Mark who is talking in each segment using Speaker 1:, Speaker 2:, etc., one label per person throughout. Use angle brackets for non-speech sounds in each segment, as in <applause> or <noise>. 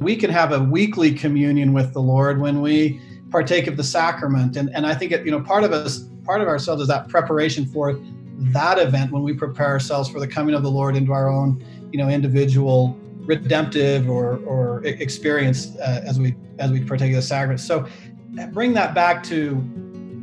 Speaker 1: We can have a weekly communion with the Lord when we partake of the sacrament. And, and I think, it, you know, part of us, part of ourselves is that preparation for that event when we prepare ourselves for the coming of the Lord into our own, you know, individual redemptive or, or experience uh, as we as we partake of the sacrament. So bring that back to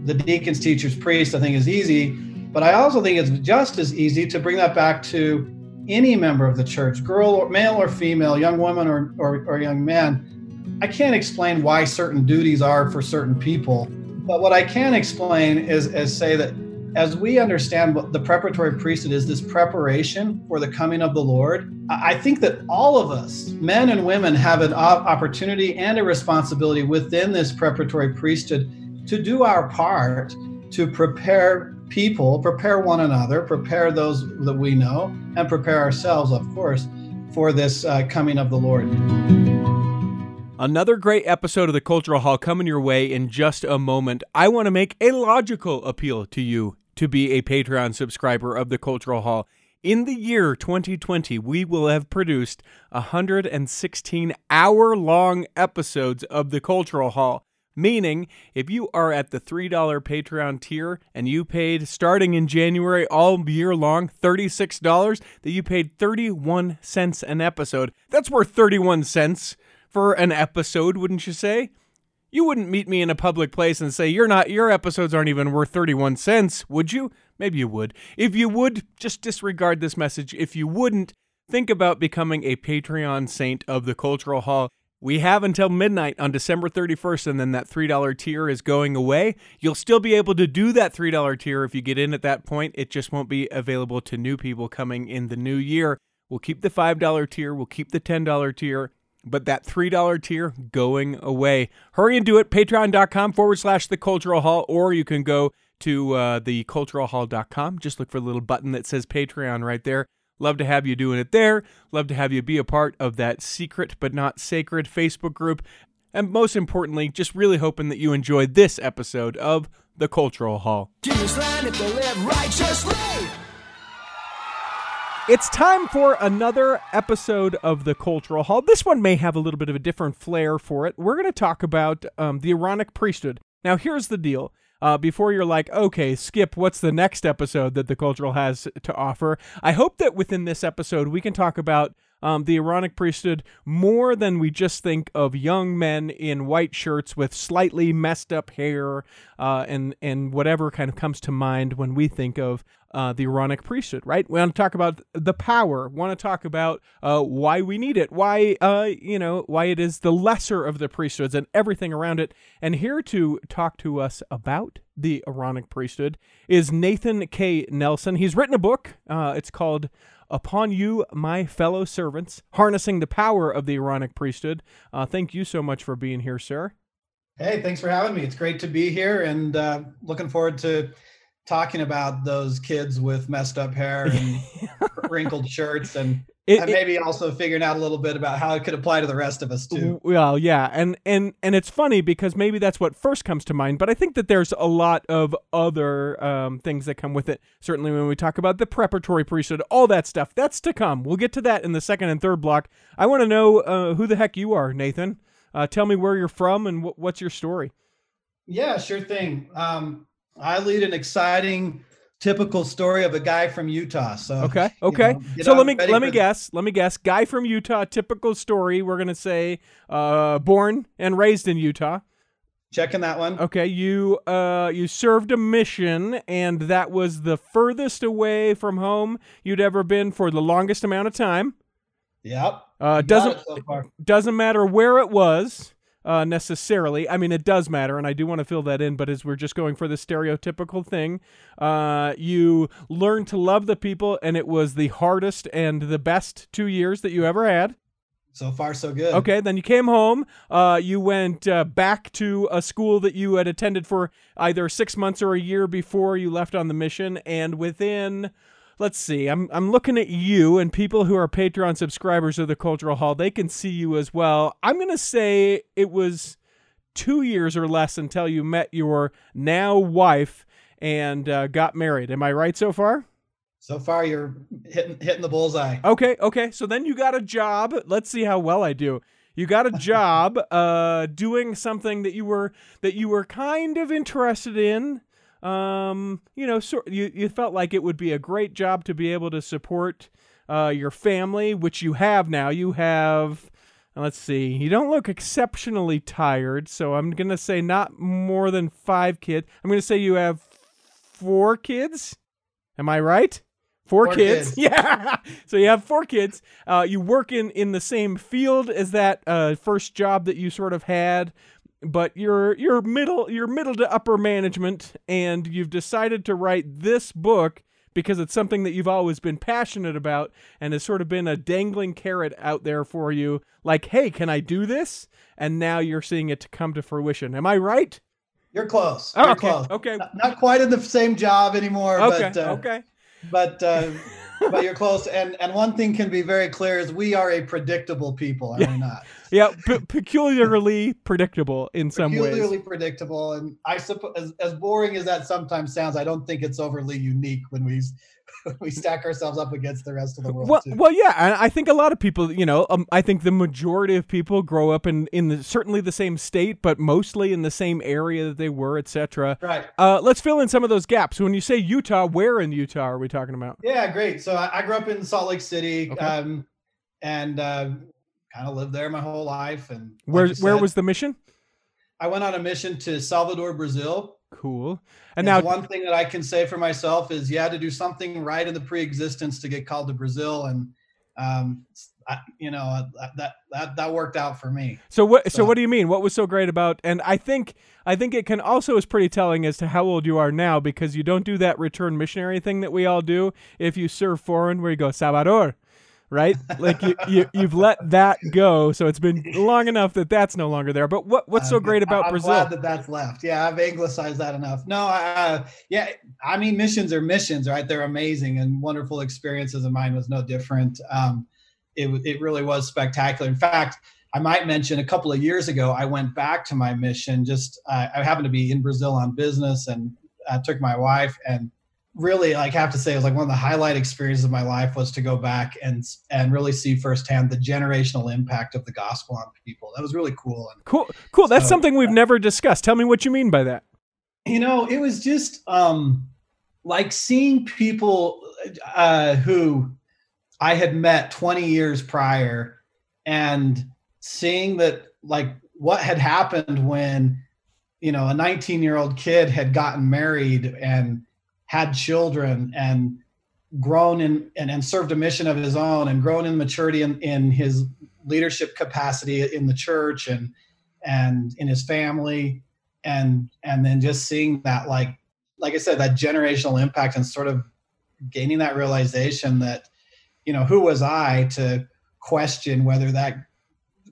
Speaker 1: the deacons, teachers, priests, I think is easy. But I also think it's just as easy to bring that back to any member of the church, girl or male or female, young woman or, or, or young man. I can't explain why certain duties are for certain people. But what I can explain is, is say that as we understand what the preparatory priesthood is, this preparation for the coming of the Lord, I think that all of us, men and women, have an opportunity and a responsibility within this preparatory priesthood to do our part to prepare people, prepare one another, prepare those that we know, and prepare ourselves, of course, for this uh, coming of the Lord.
Speaker 2: Another great episode of the Cultural Hall coming your way in just a moment. I want to make a logical appeal to you to be a Patreon subscriber of the Cultural Hall. In the year 2020, we will have produced 116 hour long episodes of the Cultural Hall. Meaning, if you are at the $3 Patreon tier and you paid starting in January all year long $36, that you paid 31 cents an episode. That's worth 31 cents for an episode, wouldn't you say? You wouldn't meet me in a public place and say you're not your episodes aren't even worth 31 cents, would you? Maybe you would. If you would, just disregard this message. If you wouldn't, think about becoming a Patreon saint of the Cultural Hall. We have until midnight on December 31st, and then that $3 tier is going away. You'll still be able to do that $3 tier if you get in at that point. It just won't be available to new people coming in the new year. We'll keep the $5 tier, we'll keep the $10 tier, but that $3 tier going away. Hurry and do it. Patreon.com forward slash the cultural hall, or you can go to uh, theculturalhall.com. Just look for the little button that says Patreon right there. Love to have you doing it there. Love to have you be a part of that secret but not sacred Facebook group. And most importantly, just really hoping that you enjoyed this episode of The Cultural Hall. It's time for another episode of the Cultural Hall. This one may have a little bit of a different flair for it. We're going to talk about um, the Aaronic priesthood. Now, here's the deal uh, before you're like, okay, skip, what's the next episode that the Cultural has to offer? I hope that within this episode we can talk about um, the Aaronic priesthood more than we just think of young men in white shirts with slightly messed up hair uh, and and whatever kind of comes to mind when we think of uh, the Aaronic priesthood, right? We want to talk about the power. Want to talk about uh, why we need it, why uh, you know why it is the lesser of the priesthoods and everything around it. And here to talk to us about the Aaronic priesthood is Nathan K. Nelson. He's written a book. Uh, it's called Upon You, My Fellow Servants, Harnessing the Power of the Aaronic Priesthood. Uh, thank you so much for being here, sir.
Speaker 1: Hey, thanks for having me. It's great to be here and uh, looking forward to talking about those kids with messed up hair and <laughs> wrinkled shirts and it, and maybe it, also figuring out a little bit about how it could apply to the rest of us too.
Speaker 2: Well, yeah, and and and it's funny because maybe that's what first comes to mind, but I think that there's a lot of other um, things that come with it. Certainly, when we talk about the preparatory priesthood, all that stuff, that's to come. We'll get to that in the second and third block. I want to know uh, who the heck you are, Nathan. Uh, tell me where you're from and wh- what's your story.
Speaker 1: Yeah, sure thing. Um, I lead an exciting typical story of a guy from Utah. So
Speaker 2: okay, okay. You know, so let me let me guess. Let me guess. Guy from Utah. Typical story. We're gonna say uh, born and raised in Utah.
Speaker 1: Checking that one.
Speaker 2: Okay, you uh you served a mission and that was the furthest away from home you'd ever been for the longest amount of time.
Speaker 1: Yep.
Speaker 2: Uh doesn't so doesn't matter where it was uh, necessarily. I mean, it does matter, and I do want to fill that in, but as we're just going for the stereotypical thing, uh, you learn to love the people, and it was the hardest and the best two years that you ever had.
Speaker 1: So far, so good.
Speaker 2: Okay, then you came home. Uh, you went uh, back to a school that you had attended for either six months or a year before you left on the mission, and within let's see. I'm I'm looking at you and people who are Patreon subscribers of the Cultural Hall. They can see you as well. I'm gonna say it was two years or less until you met your now wife and uh, got married. Am I right so far?
Speaker 1: So far, you're hitting hitting the bullseye.
Speaker 2: Okay, okay. So then you got a job. Let's see how well I do. You got a job <laughs> uh, doing something that you were that you were kind of interested in. Um, you know, so you you felt like it would be a great job to be able to support uh, your family, which you have now. You have let's see. You don't look exceptionally tired, so I'm going to say not more than 5 kids. I'm going to say you have 4 kids. Am I right? Four,
Speaker 1: Four
Speaker 2: kids.
Speaker 1: kids. <laughs>
Speaker 2: Yeah. so you have four kids. Uh, you work in, in the same field as that uh, first job that you sort of had, but you're you're middle you're middle to upper management, and you've decided to write this book because it's something that you've always been passionate about and has sort of been a dangling carrot out there for you. Like, hey, can I do this? And now you're seeing it to come to fruition. Am I right?
Speaker 1: You're close.
Speaker 2: Oh,
Speaker 1: You're
Speaker 2: okay.
Speaker 1: close.
Speaker 2: Okay.
Speaker 1: Not, not quite in the same job anymore,
Speaker 2: Okay.
Speaker 1: but uh,
Speaker 2: okay.
Speaker 1: but uh, <laughs> but you're close. And and one thing can be very clear is we are a predictable people, are we not?
Speaker 2: Yeah, pe- peculiarly predictable in some
Speaker 1: Peculiarly
Speaker 2: ways.
Speaker 1: Peculiarly predictable, and I suppose as, as boring as that sometimes sounds, I don't think it's overly unique when we <laughs> we stack ourselves up against the rest of the world.
Speaker 2: Well,
Speaker 1: too.
Speaker 2: well, yeah, and I think a lot of people, you know, um, I think the majority of people grow up in in the, certainly the same state, but mostly in the same area that they were, etc.
Speaker 1: right.
Speaker 2: Uh, let's fill in some of those gaps. When you say Utah, where in Utah are we talking about?
Speaker 1: Yeah, great. So I, I grew up in Salt Lake City,
Speaker 2: Okay.
Speaker 1: um, and uh, kind of lived there my whole life. And
Speaker 2: Where
Speaker 1: you
Speaker 2: where
Speaker 1: said,
Speaker 2: was the mission?
Speaker 1: I went on a mission to Salvador, Brazil.
Speaker 2: Cool. And
Speaker 1: There's
Speaker 2: now,
Speaker 1: one thing that I can say for myself is you had to do something right in the pre-existence to get called to Brazil, and um, I, you know that that that worked out for me.
Speaker 2: so what? So
Speaker 1: so-
Speaker 2: what do you mean? What was so great about? And I think I think it can also is pretty telling as to how old you are now because you don't do that return missionary thing that we all do if you serve foreign, where you go Salvador. Right, like you, you you've let that go, so it's been long enough that that's no longer there. But what what's so
Speaker 1: Uh,
Speaker 2: great about
Speaker 1: I'm
Speaker 2: Brazil?
Speaker 1: glad that that's left. Yeah, I've anglicized that enough. No, uh, yeah, I mean missions are missions, right? They're amazing and wonderful experiences, and mine was no different. Um, it it really was spectacular. In fact, I might mention a couple of years ago, I went back to my mission. Just uh, I happened to be in Brazil on business, and I took my wife and really like have to say it was like one of the highlight experiences of my life was to go back and and really see firsthand the generational impact of the gospel on people that was really cool and
Speaker 2: Cool, cool. That's
Speaker 1: So-
Speaker 2: something we've never discussed. Tell me what you mean by that.
Speaker 1: you know it was just um like seeing people uh who i had met 20 years prior and seeing that like what had happened when you know a 19 year old kid had gotten married and had children and grown in and, and served a mission of his own and grown in maturity in, in his leadership capacity in the church and and in his family. And and then just seeing that like like i said that generational impact and sort of gaining that realization that you know who was i to question whether that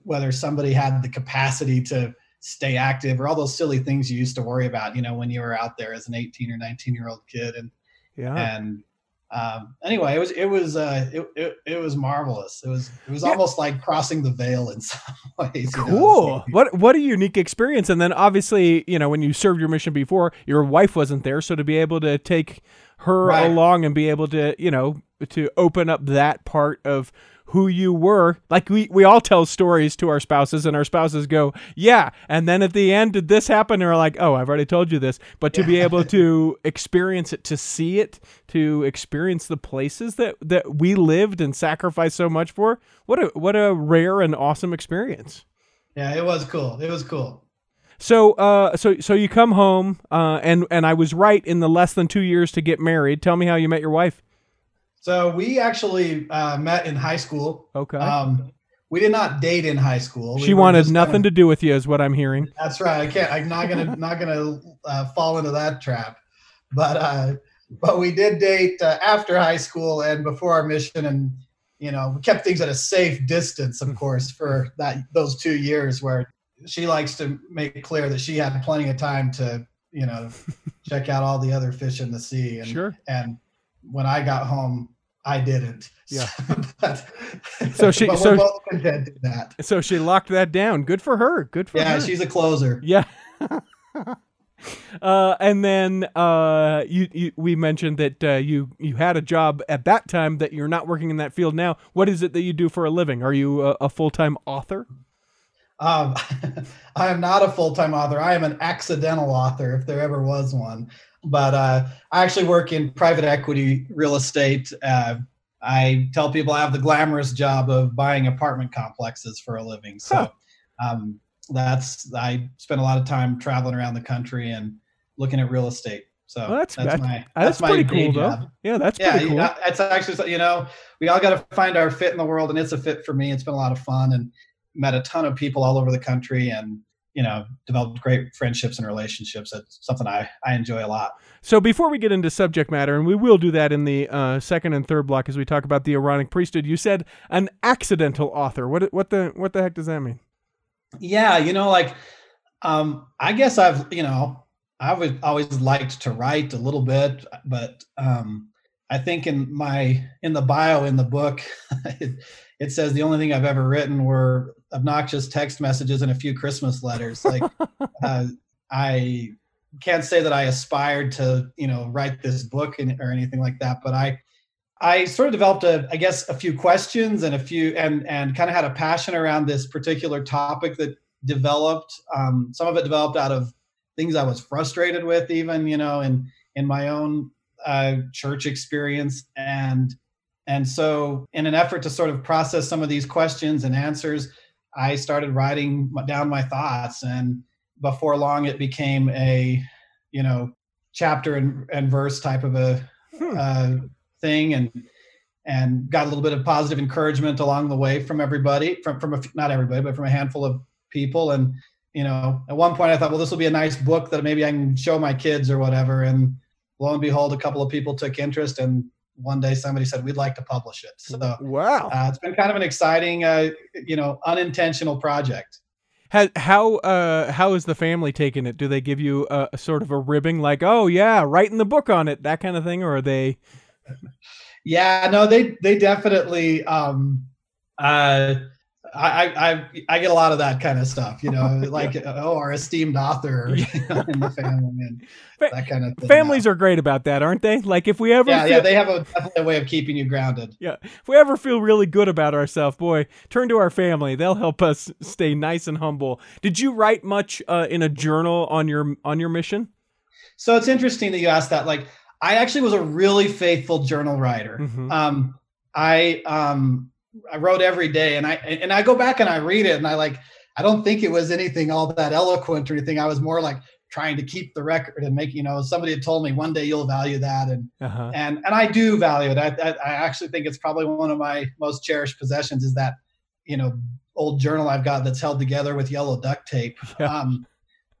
Speaker 1: whether somebody had the capacity to stay active or all those silly things you used to worry about you know when you were out there as an 18 or 19 year old kid and
Speaker 2: Yeah.
Speaker 1: and um, anyway, it was it was uh, it, it, it was marvelous. It was it was
Speaker 2: Yeah.
Speaker 1: almost like crossing the veil in <laughs> some ways. you know,
Speaker 2: Cool. What what a unique experience. And then obviously, you know, when you served your mission before, your wife wasn't there, so to be able to take her
Speaker 1: Right.
Speaker 2: along and be able to, you know, to open up that part of who you were. Like we we all tell stories to our spouses and our spouses go, "Yeah." And then at the end did this happen and we're like, "Oh, I've already told you this." But to be able to <laughs> experience it, to see it, to experience the places that that we lived and sacrificed so much for, what a what a rare and awesome experience.
Speaker 1: Yeah, it was cool. It was cool.
Speaker 2: So, uh, so, so you come home, uh, and and I was right in the less than two years to get married. Tell me how you met your wife.
Speaker 1: So we actually uh, met in high school.
Speaker 2: Okay.
Speaker 1: Um, we did not date in high school. We
Speaker 2: she wanted nothing
Speaker 1: kinda-
Speaker 2: to do with you, is what I'm hearing.
Speaker 1: That's right. I can't. I'm not gonna <laughs> not gonna uh, fall into that trap. But uh, but we did date uh, after high school and before our mission, and you know we kept things at a safe distance, of course, for that those two years where she likes to make clear that she had plenty of time to you know <laughs> check out all the other fish in the sea. And
Speaker 2: Sure.
Speaker 1: and when I got home, I didn't.
Speaker 2: Yeah. <laughs>
Speaker 1: but,
Speaker 2: So she- so-
Speaker 1: we're both content in that.
Speaker 2: So she locked that down. Good for her. Good for
Speaker 1: Yeah,
Speaker 2: her.
Speaker 1: she's a closer.
Speaker 2: Yeah. <laughs> uh, and then uh, you, you we mentioned that uh, you you had a job at that time that you're not working in that field now. What is it that you do for a living? Are you a, a full time author?
Speaker 1: Um, <laughs> I am not a full time author. I am an accidental author, if there ever was one. But uh, I actually work in private equity real estate. Uh, I tell people I have the glamorous job of buying apartment complexes for a living. So huh. um, that's I spend a lot of time traveling around the country and looking at real estate. So
Speaker 2: well, that's that's, my that's, that's pretty cool job. though. Yeah, that's yeah, pretty cool. Yeah,
Speaker 1: it's actually you know we all got to find our fit in the world, and it's a fit for me. It's been a lot of fun and met a ton of people all over the country, and you know developed great friendships and relationships. that's something I I enjoy a lot.
Speaker 2: So before we get into subject matter, and we will do that in the uh, second and third block as we talk about the Aaronic priesthood, you said an accidental author. What what the what the heck does that mean?
Speaker 1: Yeah, you know, like um, I guess I've you know I've always liked to write a little bit, but um, I think in my in the bio in the book, <laughs> it, it, says the only thing I've ever written were obnoxious text messages and a few Christmas letters. Like <laughs> uh, I can't say that I aspired to you know write this book in, or anything like that, but I I sort of developed a I guess a few questions and a few and and kind of had a passion around this particular topic that developed. Um, some of it developed out of things I was frustrated with, even you know, in in my own uh, church experience, and and so in an effort to sort of process some of these questions and answers, I started writing down my thoughts, and before long, it became a you know chapter and, and verse type of a hmm. uh, thing, and and got a little bit of positive encouragement along the way from everybody, from from a, not everybody, but from a handful of people, and you know, at one point I thought, well, this will be a nice book that maybe I can show my kids or whatever. And lo and behold, a couple of people took interest, and one day somebody said we'd like to publish it. So
Speaker 2: wow,
Speaker 1: uh, it's been kind of an exciting, uh, you know, unintentional project.
Speaker 2: How how uh, how is the family taking it? Do they give you a, a, sort of a ribbing, like, oh yeah, writing the book on it, that kind of thing, or are they? <laughs>
Speaker 1: yeah, no, they they definitely. Um, uh, I, I I get a lot of that kind of stuff, you know, <laughs> like yeah. oh, our esteemed author you know, in the family and <laughs> that kind of thing.
Speaker 2: Families now. are great about that, aren't they? Like if we ever
Speaker 1: yeah, feel, yeah, they have a, definitely a way of keeping you grounded.
Speaker 2: Yeah, if we ever feel really good about ourselves, boy, turn to our family. They'll help us stay nice and humble. Did you write much uh, in a journal on your on your mission?
Speaker 1: So it's interesting that you asked that. Like I actually was a really faithful journal writer. Mm-hmm. Um, I um I wrote every day, and I and I go back and I read it, and I like I don't think it was anything all that eloquent or anything. I was more like trying to keep the record and make you know somebody had told me one day you'll value that and uh-huh. and and I do value it. I, I, I actually think it's probably one of my most cherished possessions is that you know old journal I've got that's held together with yellow duct tape. <laughs> Yeah. Um,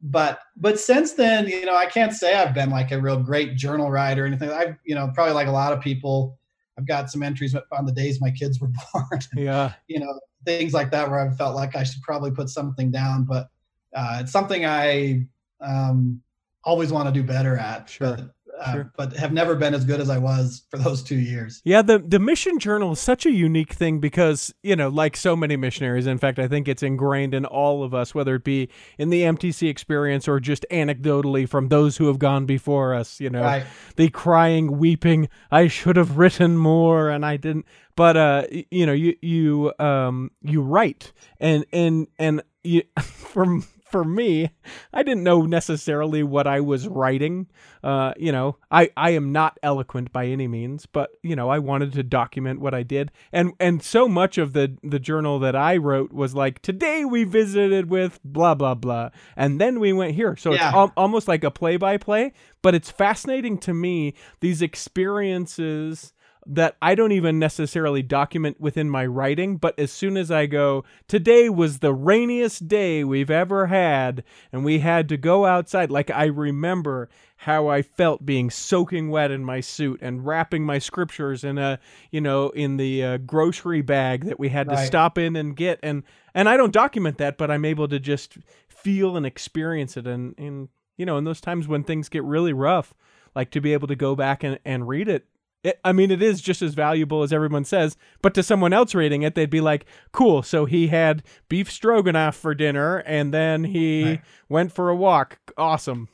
Speaker 1: but but since then, you know, I can't say I've been like a real great journal writer or anything. I've you know probably like a lot of people I've got some entries on the days my kids were <laughs> born.
Speaker 2: yeah.
Speaker 1: You know, things like that where I felt like I should probably put something down, but uh, it's something I um, always want to do better at.
Speaker 2: Sure.
Speaker 1: But uh, sure. but have never been as good as I was for those two years.
Speaker 2: Yeah, the the mission journal is such a unique thing because you know, like so many missionaries. In fact, I think it's ingrained in all of us, whether it be in the MTC experience or just anecdotally from those who have gone before us. You know, right. the crying, weeping, "I should have written more and I didn't." But uh, you know, you you um you write and and and you <laughs> from for me, I didn't know necessarily what I was writing. Uh, you know, I, I am not eloquent by any means, but you know, I wanted to document what I did, and and so much of the the journal that I wrote was like, today we visited with blah blah blah, and then we went here. So yeah. it's al- almost like a play by play, but it's fascinating to me these experiences that I don't even necessarily document within my writing, but as soon as I go, today was the rainiest day we've ever had, and we had to go outside, like I remember how I felt being soaking wet in my suit and wrapping my scriptures in a, you know, in the uh, grocery bag that we had right. to stop in and get, and and I don't document that, but I'm able to just feel and experience it, and and you know, in those times when things get really rough, like to be able to go back and, and read it it, I mean, it is just as valuable as everyone says, but to someone else reading it, they'd be like, cool. So he had beef stroganoff for dinner and then he right. went for a walk. Awesome.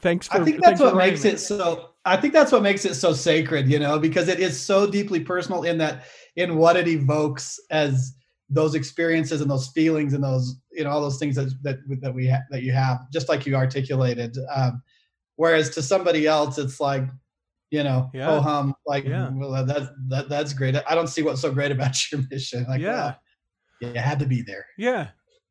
Speaker 2: Thanks for
Speaker 1: I think that's what makes it so I think that's what makes it so sacred, you know, because it is so deeply personal in that in what it evokes as those experiences and those feelings and those you know all those things that that that we ha- that you have just like you articulated um, whereas to somebody else it's like you know yeah. oh hum like yeah. well, that, that that's great i don't see what's so great about <laughs> your mission like yeah well, you had to be there
Speaker 2: yeah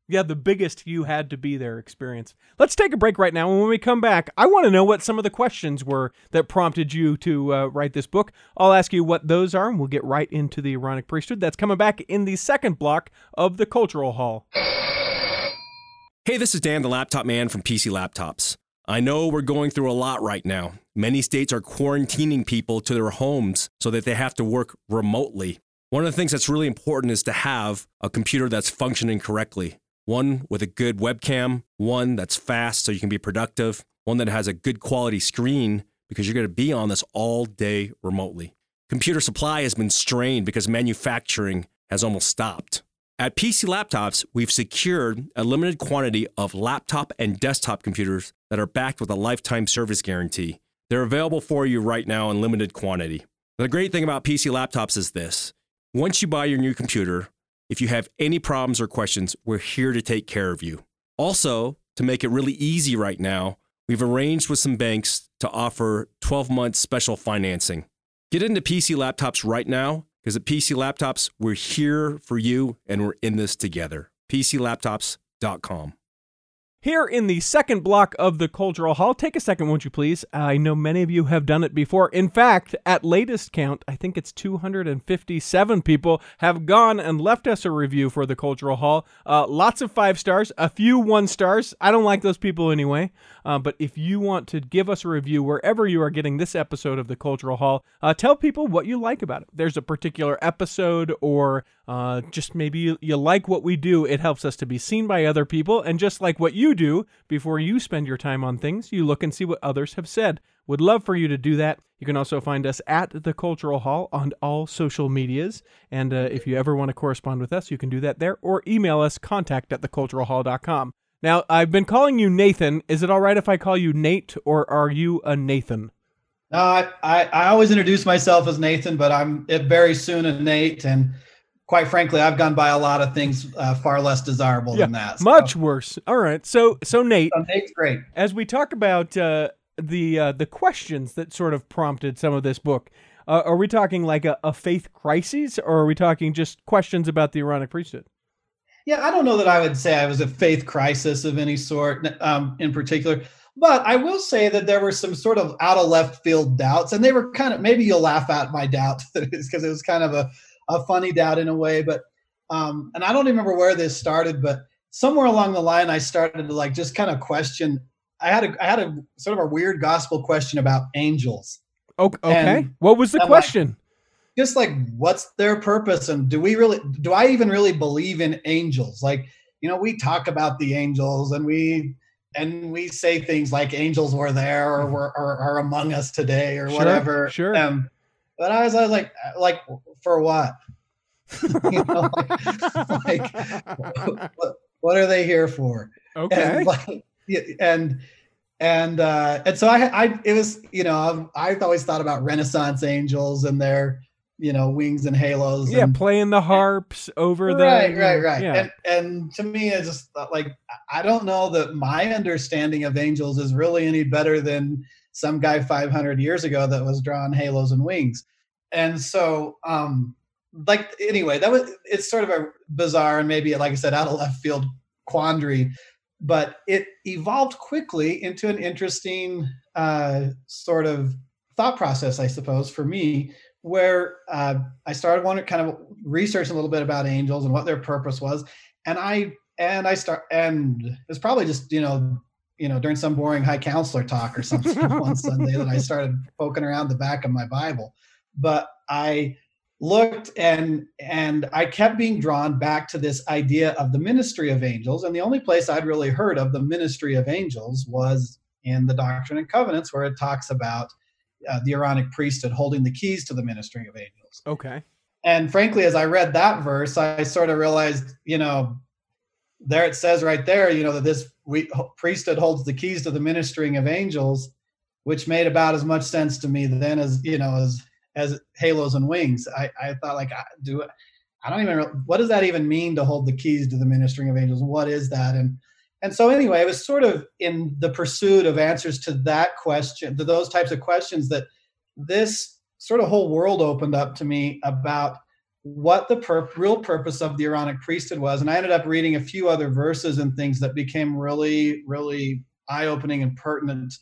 Speaker 2: yeah, the biggest you had to be there experience. Let's take a break right now. And when we come back, I want to know what some of the questions were that prompted you to uh, write this book. I'll ask you what those are, and we'll get right into the Aaronic priesthood. That's coming back in the second block of the Cultural Hall.
Speaker 3: Hey, this is Dan, the laptop man from PC Laptops. I know we're going through a lot right now. Many states are quarantining people to their homes so that they have to work remotely. One of the things that's really important is to have a computer that's functioning correctly one with a good webcam, one that's fast so you can be productive, one that has a good quality screen because you're going to be on this all day remotely. Computer supply has been strained because manufacturing has almost stopped. At PC Laptops, we've secured a limited quantity of laptop and desktop computers that are backed with a lifetime service guarantee. They're available for you right now in limited quantity. The great thing about PC Laptops is this once you buy your new computer, if you have any problems or questions, we're here to take care of you. Also, to make it really easy right now, we've arranged with some banks to offer 12 month special financing. Get into PC Laptops right now because at PC Laptops, we're here for you and we're in this together. PCLaptops.com.
Speaker 2: Here in the second block of the Cultural Hall, take a second, won't you please? I know many of you have done it before. In fact, at latest count, I think it's 257 people have gone and left us a review for the Cultural Hall. Uh, lots of five stars, a few one stars. I don't like those people anyway. Uh, but if you want to give us a review wherever you are getting this episode of the Cultural Hall, uh, tell people what you like about it. There's a particular episode, or uh, just maybe you, you like what we do. It helps us to be seen by other people. And just like what you do before you spend your time on things, you look and see what others have said. Would love for you to do that. You can also find us at the Cultural Hall on all social medias. And uh, if you ever want to correspond with us, you can do that there or email us contact at theculturalhall.com. Now, I've been calling you Nathan. Is it all right if I call you Nate, or are you a Nathan?
Speaker 1: No, I, I, I always introduce myself as Nathan, but I'm very soon a Nate. And quite frankly, I've gone by a lot of things uh, far less desirable yeah, than that.
Speaker 2: So. Much worse. All right. So, so Nate,
Speaker 1: so Nate's great.
Speaker 2: As we talk about uh, the uh, the questions that sort of prompted some of this book, uh, are we talking like a, a faith crisis, or are we talking just questions about the Aaronic priesthood?
Speaker 1: Yeah, I don't know that I would say I was a faith crisis of any sort um, in particular, but I will say that there were some sort of out of left field doubts, and they were kind of maybe you'll laugh at my doubt <laughs> because it was kind of a, a funny doubt in a way, but um, and I don't remember where this started, but somewhere along the line I started to like just kind of question. I had a I had a sort of a weird gospel question about angels.
Speaker 2: Okay, and, what was the question? Like,
Speaker 1: just like what's their purpose and do we really do i even really believe in angels like you know we talk about the angels and we and we say things like angels were there or mm-hmm. were are, are among us today or
Speaker 2: sure,
Speaker 1: whatever
Speaker 2: sure
Speaker 1: um, but I was, I was like like for what? <laughs> You know like, <laughs> like what, what, are they here for?
Speaker 2: Okay.
Speaker 1: And like, and and uh and so i i it was you know i've, I've always thought about renaissance angels and their you know wings and halos
Speaker 2: yeah
Speaker 1: and,
Speaker 2: playing the harps over the
Speaker 1: right right. right yeah. and, and to me it's just like i don't know that my understanding of angels is really any better than some guy 500 years ago that was drawing halos and wings and so um like anyway that was it's sort of a bizarre and maybe like i said out of left field quandary but it evolved quickly into an interesting uh sort of thought process i suppose for me where uh, I started wanting kind of research a little bit about angels and what their purpose was, and I and I start and it's probably just you know you know during some boring high councilor talk or something <laughs> one Sunday that I started poking around the back of my Bible, but I looked and and I kept being drawn back to this idea of the ministry of angels, and the only place I'd really heard of the ministry of angels was in the Doctrine and Covenants, where it talks about uh, the Aaronic priesthood holding the keys to the ministry of angels.
Speaker 2: Okay.
Speaker 1: And frankly, as I read that verse, I sort of realized, you know, there it says right there, you know, that this we, priesthood holds the keys to the ministering of angels, which made about as much sense to me then as you know as as halos and wings. I, I thought like, I, do I don't even what does that even mean to hold the keys to the ministering of angels? What is that? And and so anyway, it was sort of in the pursuit of answers to that question, to those types of questions that this sort of whole world opened up to me about what the real purpose of the Aaronic priesthood was. And I ended up reading a few other verses and things that became really, really eye opening and pertinent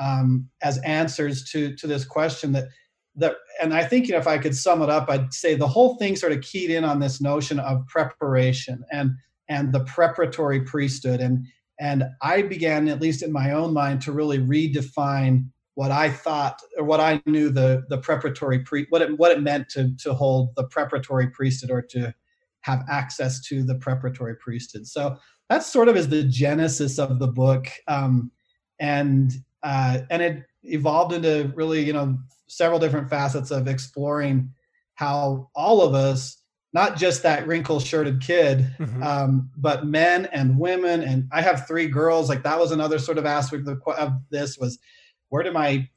Speaker 1: um, as answers to to this question that that and I think you know if I could sum it up, I'd say the whole thing sort of keyed in on this notion of preparation and and the preparatory priesthood and and I began at least in my own mind to really redefine what I thought or what I knew the the preparatory pre what it what it meant to to hold the preparatory priesthood or to have access to the preparatory priesthood. So that sort of is the genesis of the book, um, and uh, and it evolved into really you know several different facets of exploring how all of us not just that wrinkle shirted kid mm-hmm. um, but men and women and i have three girls like that was another sort of aspect of, of this was where do my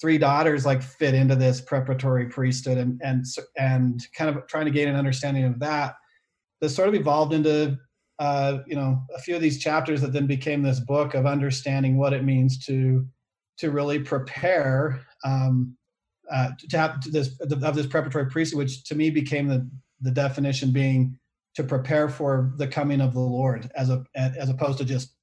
Speaker 1: three daughters like fit into this preparatory priesthood and and and kind of trying to gain an understanding of that this sort of evolved into uh, you know a few of these chapters that then became this book of understanding what it means to to really prepare um, uh, to have this of this preparatory priesthood, which to me became the the definition being to prepare for the coming of the Lord, as a as opposed to just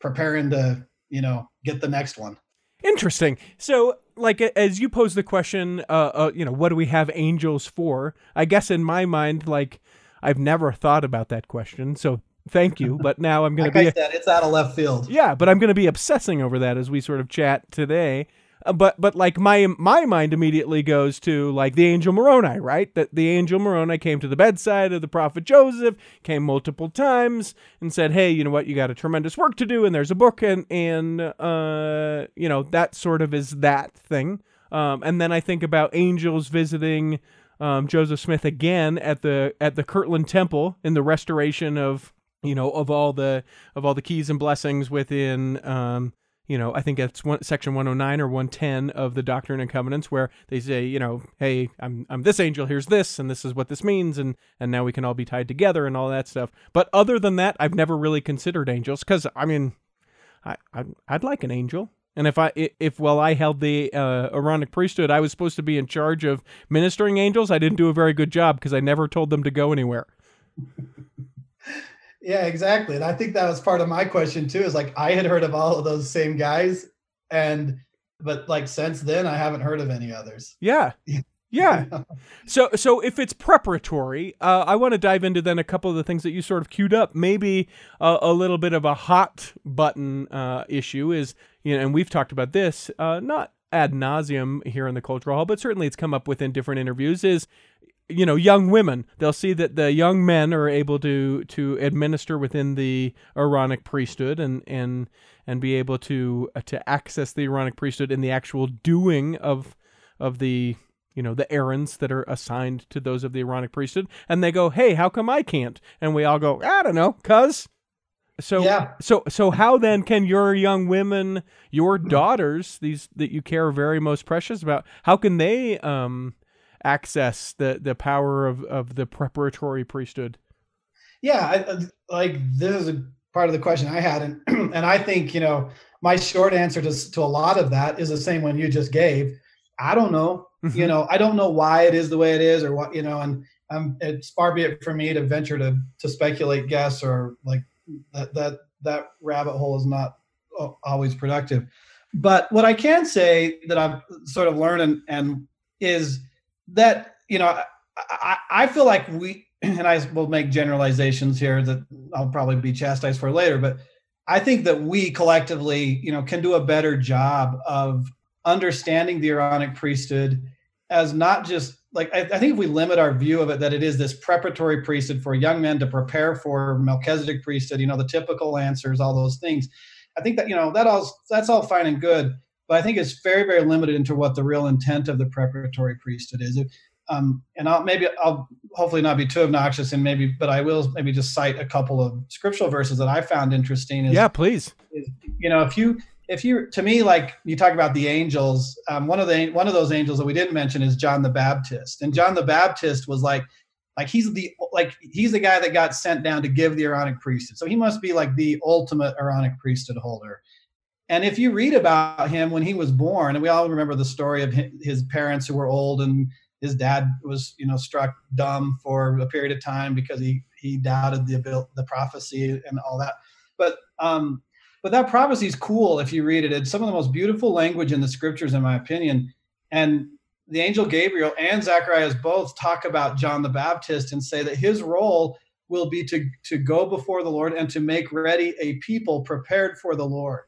Speaker 1: preparing to you know get the next one.
Speaker 2: Interesting. So, like, as you pose the question, uh, uh, you know, what do we have angels for? I guess in my mind, like, I've never thought about that question. So, thank you. But now I'm going
Speaker 1: like
Speaker 2: to
Speaker 1: be. Said, it's out of left field.
Speaker 2: Yeah, but I'm going to be obsessing over that as we sort of chat today. Uh, but but like my my mind immediately goes to like the angel Moroni, right? That the angel Moroni came to the bedside of the prophet Joseph, came multiple times and said, "Hey, you know what? You got a tremendous work to do, and there's a book, and and uh, you know that sort of is that thing." Um, and then I think about angels visiting um, Joseph Smith again at the at the Kirtland Temple in the restoration of you know of all the of all the keys and blessings within um, you know, I think it's one, section 109 or 110 of the Doctrine and Covenants where they say, you know, hey, I'm, I'm this angel, here's this, and this is what this means, and, and now we can all be tied together and all that stuff. But other than that, I've never really considered angels because, I mean, I, I, I'd like an angel. And if I if while I held the uh, Aaronic priesthood, I was supposed to be in charge of ministering angels, I didn't do a very good job because I never told them to go anywhere. <laughs>
Speaker 1: Yeah, exactly. And I think that was part of my question too. Is like I had heard of all of those same guys, and but like since then I haven't heard of any others.
Speaker 2: Yeah. Yeah. <laughs> so so if it's preparatory, uh, I want to dive into then a couple of the things that you sort of queued up. Maybe a, a little bit of a hot button uh, issue is you know, and we've talked about this uh, not ad nauseum here in the cultural hall, but certainly it's come up within different interviews. Is you know young women. They'll see that the young men are able to to administer within the Aaronic priesthood and and and be able to uh, to access the Aaronic priesthood in the actual doing of of the you know the errands that are assigned to those of the Aaronic priesthood. And they go hey how come I can't? And we all go I don't know cuz so yeah. so so how then can your young women your daughters these that you care very most precious about how can they um access the the power of of the preparatory priesthood?
Speaker 1: Yeah I, uh, like this is a part of the question i had and <clears throat> and i think you know my short answer to, to a lot of that is the same one you just gave. I don't know. You know i don't know why it is the way it is or what you know and um, it's far be it for me to venture to to speculate guess or like that that that rabbit hole is not always productive. But what i can say that i've sort of learned and, and is that you know I, I feel like we <clears throat> and I will make generalizations here that I'll probably be chastised for later, but I think that we collectively, you know, can do a better job of understanding the Aaronic priesthood as not just like I, I, think if we limit our view of it that it is this preparatory priesthood for young men to prepare for Melchizedek priesthood, you know, the typical answers, all those things. I think that you know that all that's all fine and good, but I think it's very, very limited into what the real intent of the preparatory priesthood is. Um, and I'll maybe I'll hopefully not be too obnoxious, and maybe, but I will maybe just cite a couple of scriptural verses that I found interesting. Is,
Speaker 2: yeah, please.
Speaker 1: Is, you know, if you if you to me like you talk about the angels, um, one of the one of those angels that we didn't mention is John the Baptist, and John the Baptist was like like he's the like he's the guy that got sent down to give the Aaronic priesthood. So he must be like the ultimate Aaronic priesthood holder. And if you read about him when he was born, and we all remember the story of his parents who were old and his dad was, you know, struck dumb for a period of time because he he doubted the the prophecy and all that. But um, but that prophecy is cool if you read it. It's some of the most beautiful language in the scriptures, in my opinion. And the angel Gabriel and Zacharias both talk about John the Baptist and say that his role will be to, to go before the Lord and to make ready a people prepared for the Lord.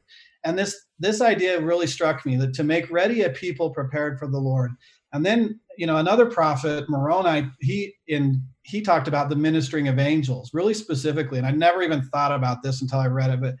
Speaker 1: And this this idea really struck me that to make ready a people prepared for the Lord. And then, you know, another prophet, Moroni, he in he talked about the ministering of angels really specifically. And I never even thought about this until I read it, but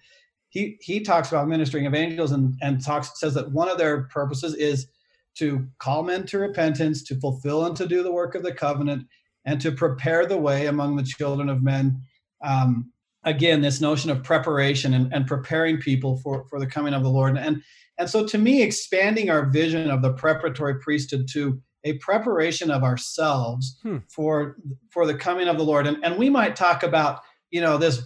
Speaker 1: he he talks about ministering of angels and and talks says that one of their purposes is to call men to repentance, to fulfill and to do the work of the covenant, and to prepare the way among the children of men. Um, again, this notion of preparation and, and preparing people for, for the coming of the Lord. And, and so, to me, expanding our vision of the preparatory priesthood to a preparation of ourselves hmm. for for the coming of the Lord. And, and we might talk about, you know, this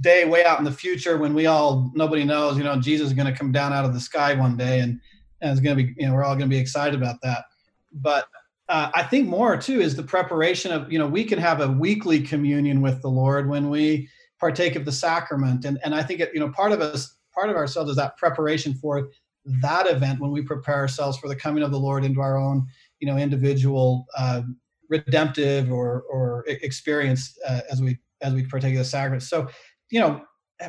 Speaker 1: day way out in the future when we all nobody knows, you know, Jesus is going to come down out of the sky one day and and it's going to be you know we're all going to be excited about that but uh, i think more too is the preparation of you know we can have a weekly communion with the lord when we partake of the sacrament and and i think it, you know part of us part of ourselves is that preparation for that event when we prepare ourselves for the coming of the lord into our own you know individual uh, redemptive or or experience uh, as we as we partake of the sacrament so you know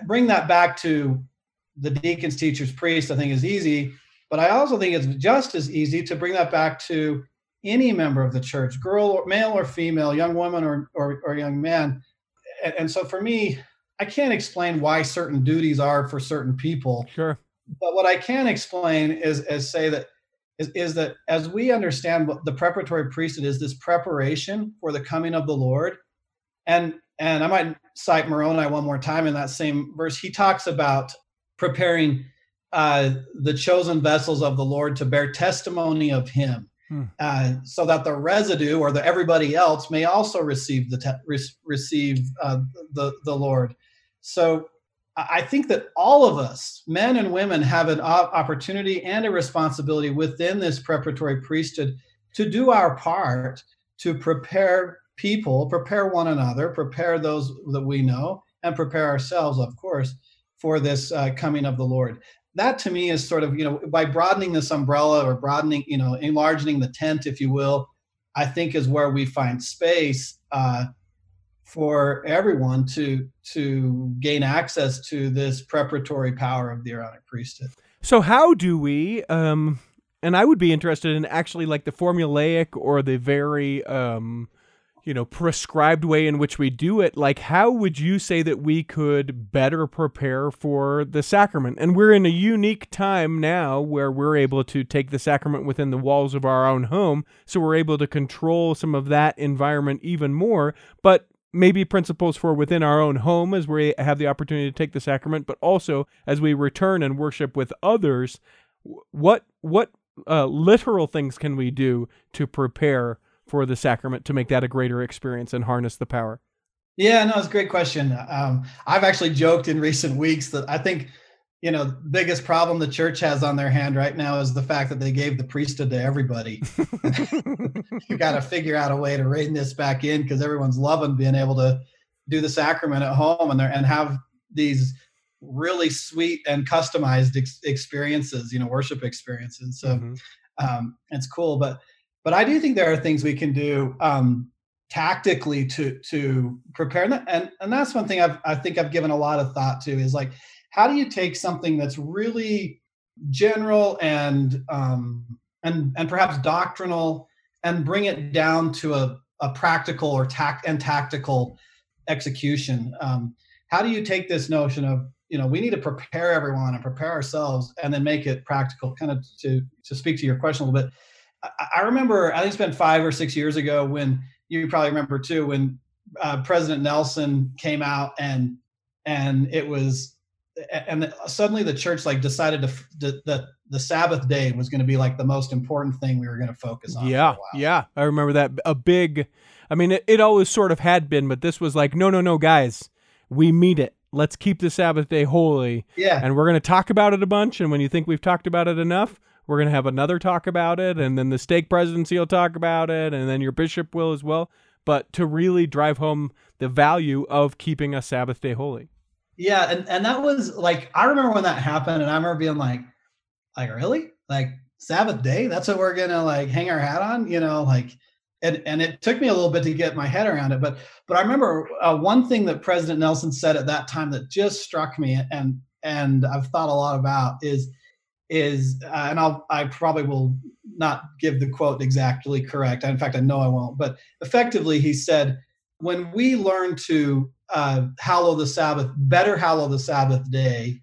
Speaker 1: bring that back to the deacons teachers priests i think is easy but I also think it's just as easy to bring that back to any member of the church, girl or male or female, young woman or, or, or young man. And, and so for me, I can't explain why certain duties are for certain people.
Speaker 2: Sure.
Speaker 1: But what I can explain is, is say that is, is that as we understand what the preparatory priesthood is this preparation for the coming of the Lord. And and I might cite Moroni one more time in that same verse. He talks about preparing uh, the chosen vessels of the Lord to bear testimony of Him, hmm. uh, so that the residue or the everybody else may also receive the te- re- receive uh, the the Lord. So I think that all of us, men and women, have an opportunity and a responsibility within this preparatory priesthood to do our part to prepare people, prepare one another, prepare those that we know, and prepare ourselves, of course, for this uh, coming of the Lord that to me is sort of you know by broadening this umbrella or broadening you know enlarging the tent if you will i think is where we find space uh, for everyone to to gain access to this preparatory power of the Aaronic priesthood.
Speaker 2: So how do we um and i would be interested in actually like the formulaic or the very um you know prescribed way in which we do it like how would you say that we could better prepare for the sacrament? And we're in a unique time now where we're able to take the sacrament within the walls of our own home so we're able to control some of that environment even more. But maybe principles for within our own home as we have the opportunity to take the sacrament but also as we return and worship with others what what uh, literal things can we do to prepare for the sacrament to make that a greater experience and harness the power?
Speaker 1: Yeah, no, it's a great question. Um, I've actually joked in recent weeks that I think, you know, the biggest problem the church has on their hand right now is the fact that they gave the priesthood to everybody. <laughs> you got to figure out a way to rein this back in because everyone's loving being able to do the sacrament at home and and have these really sweet and customized ex- experiences, you know, worship experiences. So mm-hmm. um, it's cool, but but I do think there are things we can do um, tactically to to prepare and and that's one thing I've I think I've given a lot of thought to is like how do you take something that's really general and um, and and perhaps doctrinal and bring it down to a, a practical or tact and tactical execution. Um, how do you take this notion of you know we need to prepare everyone and prepare ourselves and then make it practical? Kind of to to speak to your question a little bit I remember, I think it's been five or six years ago when you probably remember too, when uh, President Nelson came out and and it was and suddenly the church like decided to that the Sabbath day was going to be like the most important thing we were going to focus on.
Speaker 2: Yeah, yeah, I remember that a big. I mean, it, it always sort of had been, but this was like, no, no, no, guys, we meet it. Let's keep the Sabbath day holy.
Speaker 1: Yeah,
Speaker 2: and we're going to talk about it a bunch. And when you think we've talked about it enough, we're going to have another talk about it, and then the stake presidency will talk about it, and then your bishop will as well. But to really drive home the value of keeping a Sabbath day holy.
Speaker 1: Yeah, and, and that was like I remember when that happened, and I remember being like, like really, like Sabbath day? That's what we're gonna like hang our hat on, you know, like. And, and it took me a little bit to get my head around it, but but I remember uh, one thing that President Nelson said at that time that just struck me, and and I've thought a lot about is is uh, and I'll I probably will not give the quote exactly correct. In fact, I know I won't. But effectively, he said, when we learn to uh, hallow the Sabbath, better hallow the Sabbath day,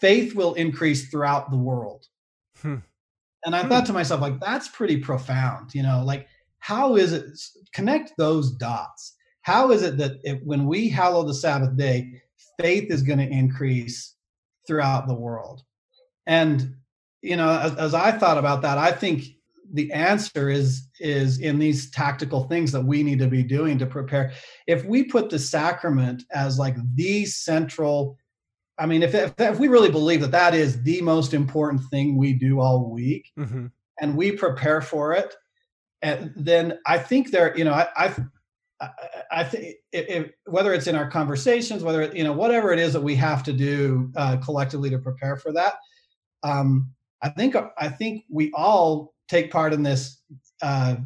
Speaker 1: faith will increase throughout the world. Hmm. And I hmm. thought to myself, like, that's pretty profound. You know, like, how is it? Connect those dots. How is it that it, when we hallow the Sabbath day, faith is going to increase throughout the world? And you know, as, as I thought about that, I think the answer is is in these tactical things that we need to be doing to prepare if we put the sacrament as like the central i mean if, if, if we really believe that that is the most important thing we do all week mm-hmm. and we prepare for it and then i think there you know i i I think if, whether it's in our conversations, whether it, you know whatever it is that we have to do uh, collectively to prepare for that, um, I think I think we all take part in this uh,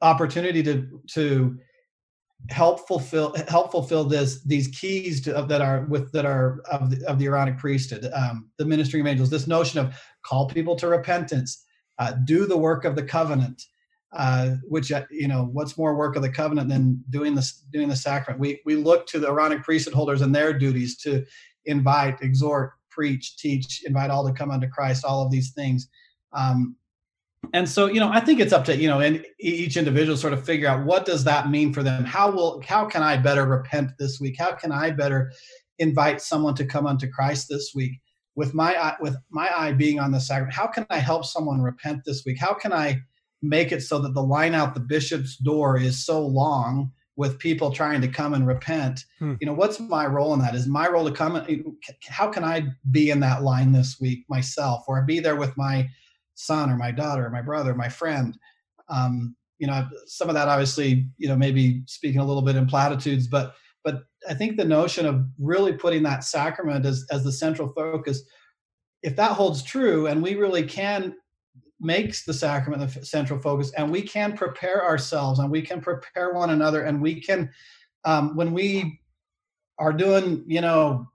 Speaker 1: opportunity to to help fulfill help fulfill this these keys to, that are with that are of the, of the Aaronic priesthood, um, the ministry of angels. This notion of call people to repentance, uh, do the work of the covenant. Uh, which uh, you know, what's more work of the covenant than doing this doing the sacrament? We we look to the Aaronic priesthood holders and their duties to invite, exhort, preach, teach, invite all to come unto Christ. All of these things. Um, and so you know i think it's up to you know and each individual sort of figure out what does that mean for them how will how can i better repent this week how can i better invite someone to come unto christ this week with my eye with my eye being on the sacrament how can i help someone repent this week how can i make it so that the line out the bishop's door is so long with people trying to come and repent hmm. you know what's my role in that is my role to come how can i be in that line this week myself or be there with my son or my daughter or my brother, my friend. Um, you know, some of that obviously, you know, maybe speaking a little bit in platitudes, but but I think the notion of really putting that sacrament as as the central focus, if that holds true, and we really can makes the sacrament the central focus, and we can prepare ourselves, and we can prepare one another, and we can, um, when we are doing, you know,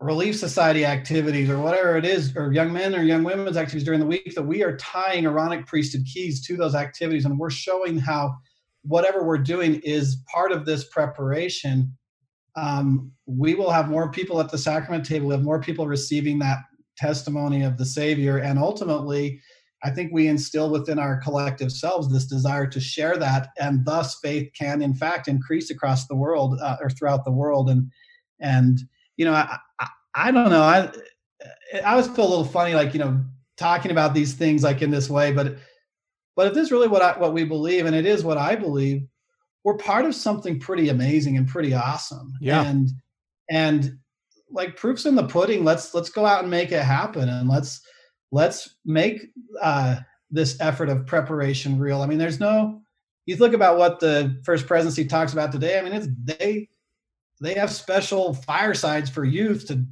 Speaker 1: relief society activities or whatever it is, or young men or young women's activities during the week, that we are tying Aaronic priesthood keys to those activities and we're showing how whatever we're doing is part of this preparation. Um, we will have more people at the sacrament table, we have more people receiving that testimony of the Savior, and ultimately, I think we instill within our collective selves this desire to share that, and thus faith can, in fact, increase across the world uh, or throughout the world. And and you know, I, I, I don't know. I I always feel a little funny, like you know, talking about these things like in this way. But but if this is really what I, what we believe, and it is what I believe, we're part of something pretty amazing and pretty awesome.
Speaker 2: Yeah.
Speaker 1: And and like proofs in the pudding. Let's let's go out and make it happen, and let's let's make uh, this effort of preparation real. I mean, there's no. You look about what the first presidency talks about today. I mean, it's they they have special firesides for youth to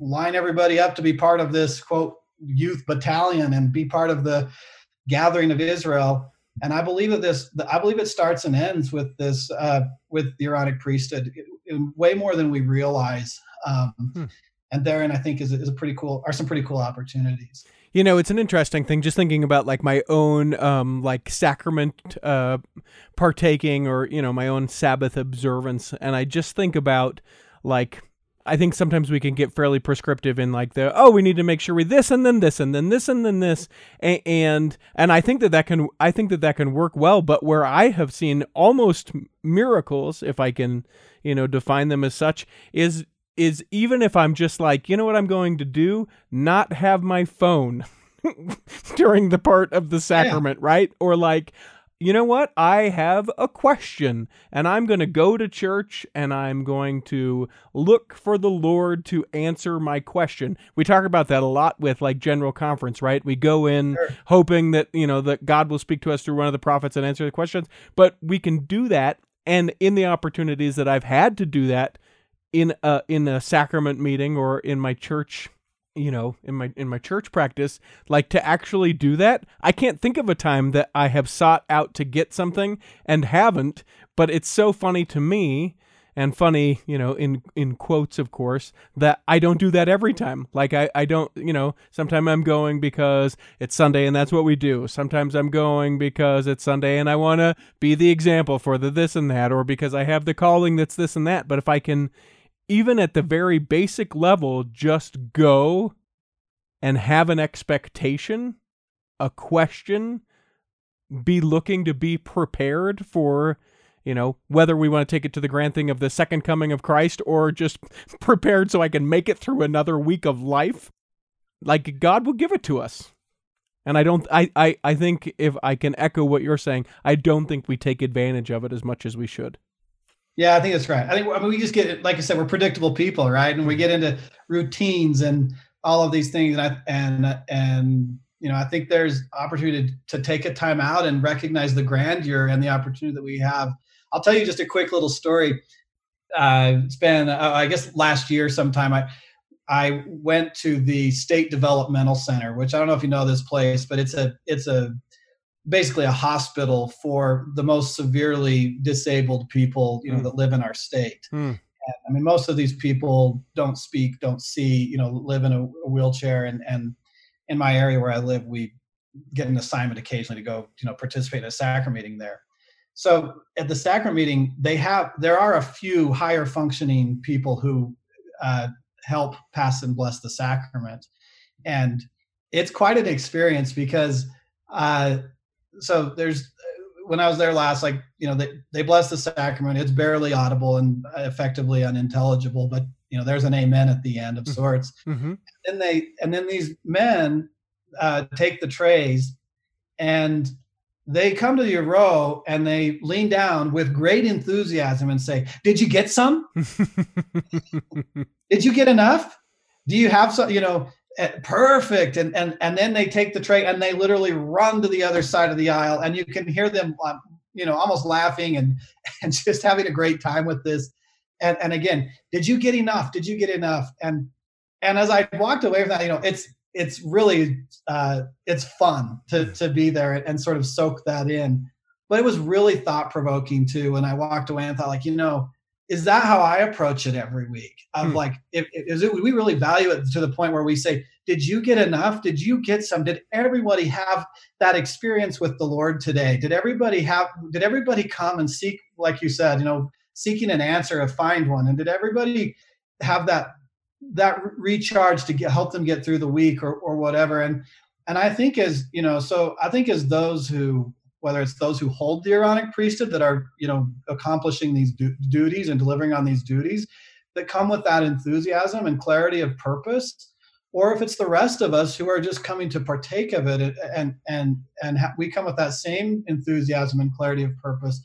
Speaker 1: line everybody up to be part of this quote youth battalion and be part of the gathering of Israel. And I believe that this, I believe it starts and ends with this, uh, with the Aaronic priesthood, way more than we realize. Um, hmm. And therein, I think, is, is a pretty cool, are some pretty cool opportunities
Speaker 2: you know it's an interesting thing just thinking about like my own um like sacrament uh partaking or you know my own sabbath observance. And i just think about like I think sometimes we can get fairly prescriptive in like the oh we need to make sure we this and then this and then this and then this. And and, and I think that that can I think that that can work well but where I have seen almost miracles if I can you know define them as such is is even if I'm just like, you know what I'm going to do? Not have my phone <laughs> during the part of the sacrament, yeah. right? Or like, you know what? I have a question and I'm going to go to church and I'm going to look for the Lord to answer my question. We talk about that a lot with like general conference, right? We go in sure. hoping that, you know, that God will speak to us through one of the prophets and answer the questions, but we can do that and in the opportunities that I've had to do that in a in a sacrament meeting or in my church you know in my in my church practice like to actually do that i can't think of a time that i have sought out to get something and haven't but it's so funny to me and funny you know in in quotes of course that i don't do that every time. Like i i don't you know sometimes i'm going because it's sunday and that's what we do. Sometimes i'm going because it's sunday and i want to be the example for the this and that or because i have the calling that's this and that. But if i can even at the very basic level, just go and have an expectation, a question, be looking to be prepared for, you know, whether we want to take it to the grand thing of the second coming of Christ or just <laughs> prepared so I can make it through another week of life. Like God will give it to us. And I don't I, I, I think if I can echo what you're saying, I don't think we take advantage of it as much as we should.
Speaker 1: Yeah, I think that's right. I think I mean, we just get, like I said, we're predictable people, right? And we get into routines and all of these things, and I, and and you know, I think there's opportunity to, to take a time out and recognize the grandeur and the opportunity that we have. I'll tell you just a quick little story. Uh, it's been, uh, I guess, last year sometime. I I went to the State Developmental Center, which I don't know if you know this place, but it's a it's a basically a hospital for the most severely disabled people you know mm. that live in our state mm. i mean most of these people don't speak don't see you know live in a, a, wheelchair and and in my area where i live we get an assignment occasionally to go you know participate in a sacrament meeting there so at the sacrament meeting they have there are a few higher functioning people who uh, help pass and bless the sacrament and it's quite an experience because uh, so there's when I was there last, like you know, they they bless the sacrament. It's barely audible and effectively unintelligible, but you know, there's an amen at the end of mm-hmm. sorts. Mm-hmm. And they and then these men uh, take the trays and they come to your row and they lean down with great enthusiasm and say, "Did you get some? <laughs> Did you get enough? Do you have some? You know, perfect. And and and then they take the tray and they literally run to the other side of the aisle and you can hear them um, you know almost laughing and <laughs> and just having a great time with this. And and again did you get enough? Did you get enough? And and as i walked away from that you know it's it's really uh it's fun to to be there and, and sort of soak that in. But it was really thought provoking too and i walked away and thought like you know is that how I approach it every week? Of hmm. like, if, is it we really value it to the point where we say, "Did you get enough? Did you get some? Did everybody have that experience with the Lord today? Did everybody have? Did everybody come and seek, like you said, you know, seeking an answer or find one? And did everybody have that that recharge to get help them get through the week or or whatever? And and I think as you know, so I think as those who whether it's those who hold the Aaronic priesthood that are, you know, accomplishing these du- duties and delivering on these duties that come with that enthusiasm and clarity of purpose, or if it's the rest of us who are just coming to partake of it and and and ha- we come with that same enthusiasm and clarity of purpose.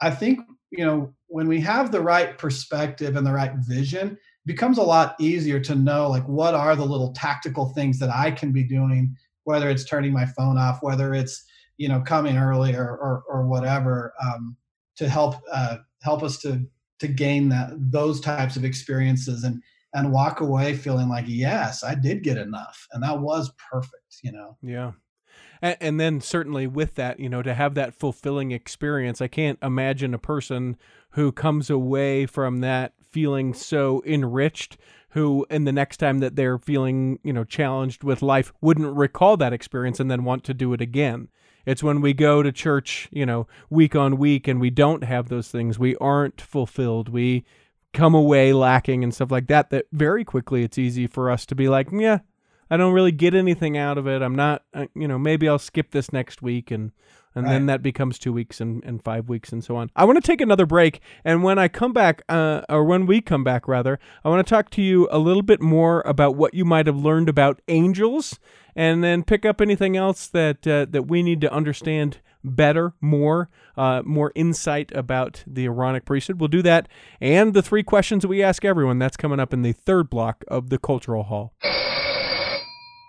Speaker 1: I think, you know, when we have the right perspective and the right vision, it becomes a lot easier to know like what are the little tactical things that I can be doing, whether it's turning my phone off, whether it's you know coming early or or, or whatever um, to help uh, help us to to gain that those types of experiences and and walk away feeling like yes i did get enough and that was perfect you know?
Speaker 2: Yeah. And, and then certainly with that you know to have that fulfilling experience i can't imagine a person who comes away from that feeling so enriched who in the next time that they're feeling you know challenged with life wouldn't recall that experience and then want to do it again it's when we go to church, you know, week on week and we don't have those things. We aren't fulfilled. We come away lacking and stuff like that that very quickly it's easy for us to be like, "Yeah, I don't really get anything out of it. I'm not, uh, you know, maybe I'll skip this next week and and
Speaker 1: Right.
Speaker 2: then that becomes two weeks and, and five weeks and so on. I want to take another break, and when I come back, uh, or when we come back rather, I want to talk to you a little bit more about what you might have learned about angels, and then pick up anything else that uh, that we need to understand better, more, uh, more insight about the Aaronic priesthood. We'll do that, and the three questions that we ask everyone. That's coming up in the third block of the Cultural Hall.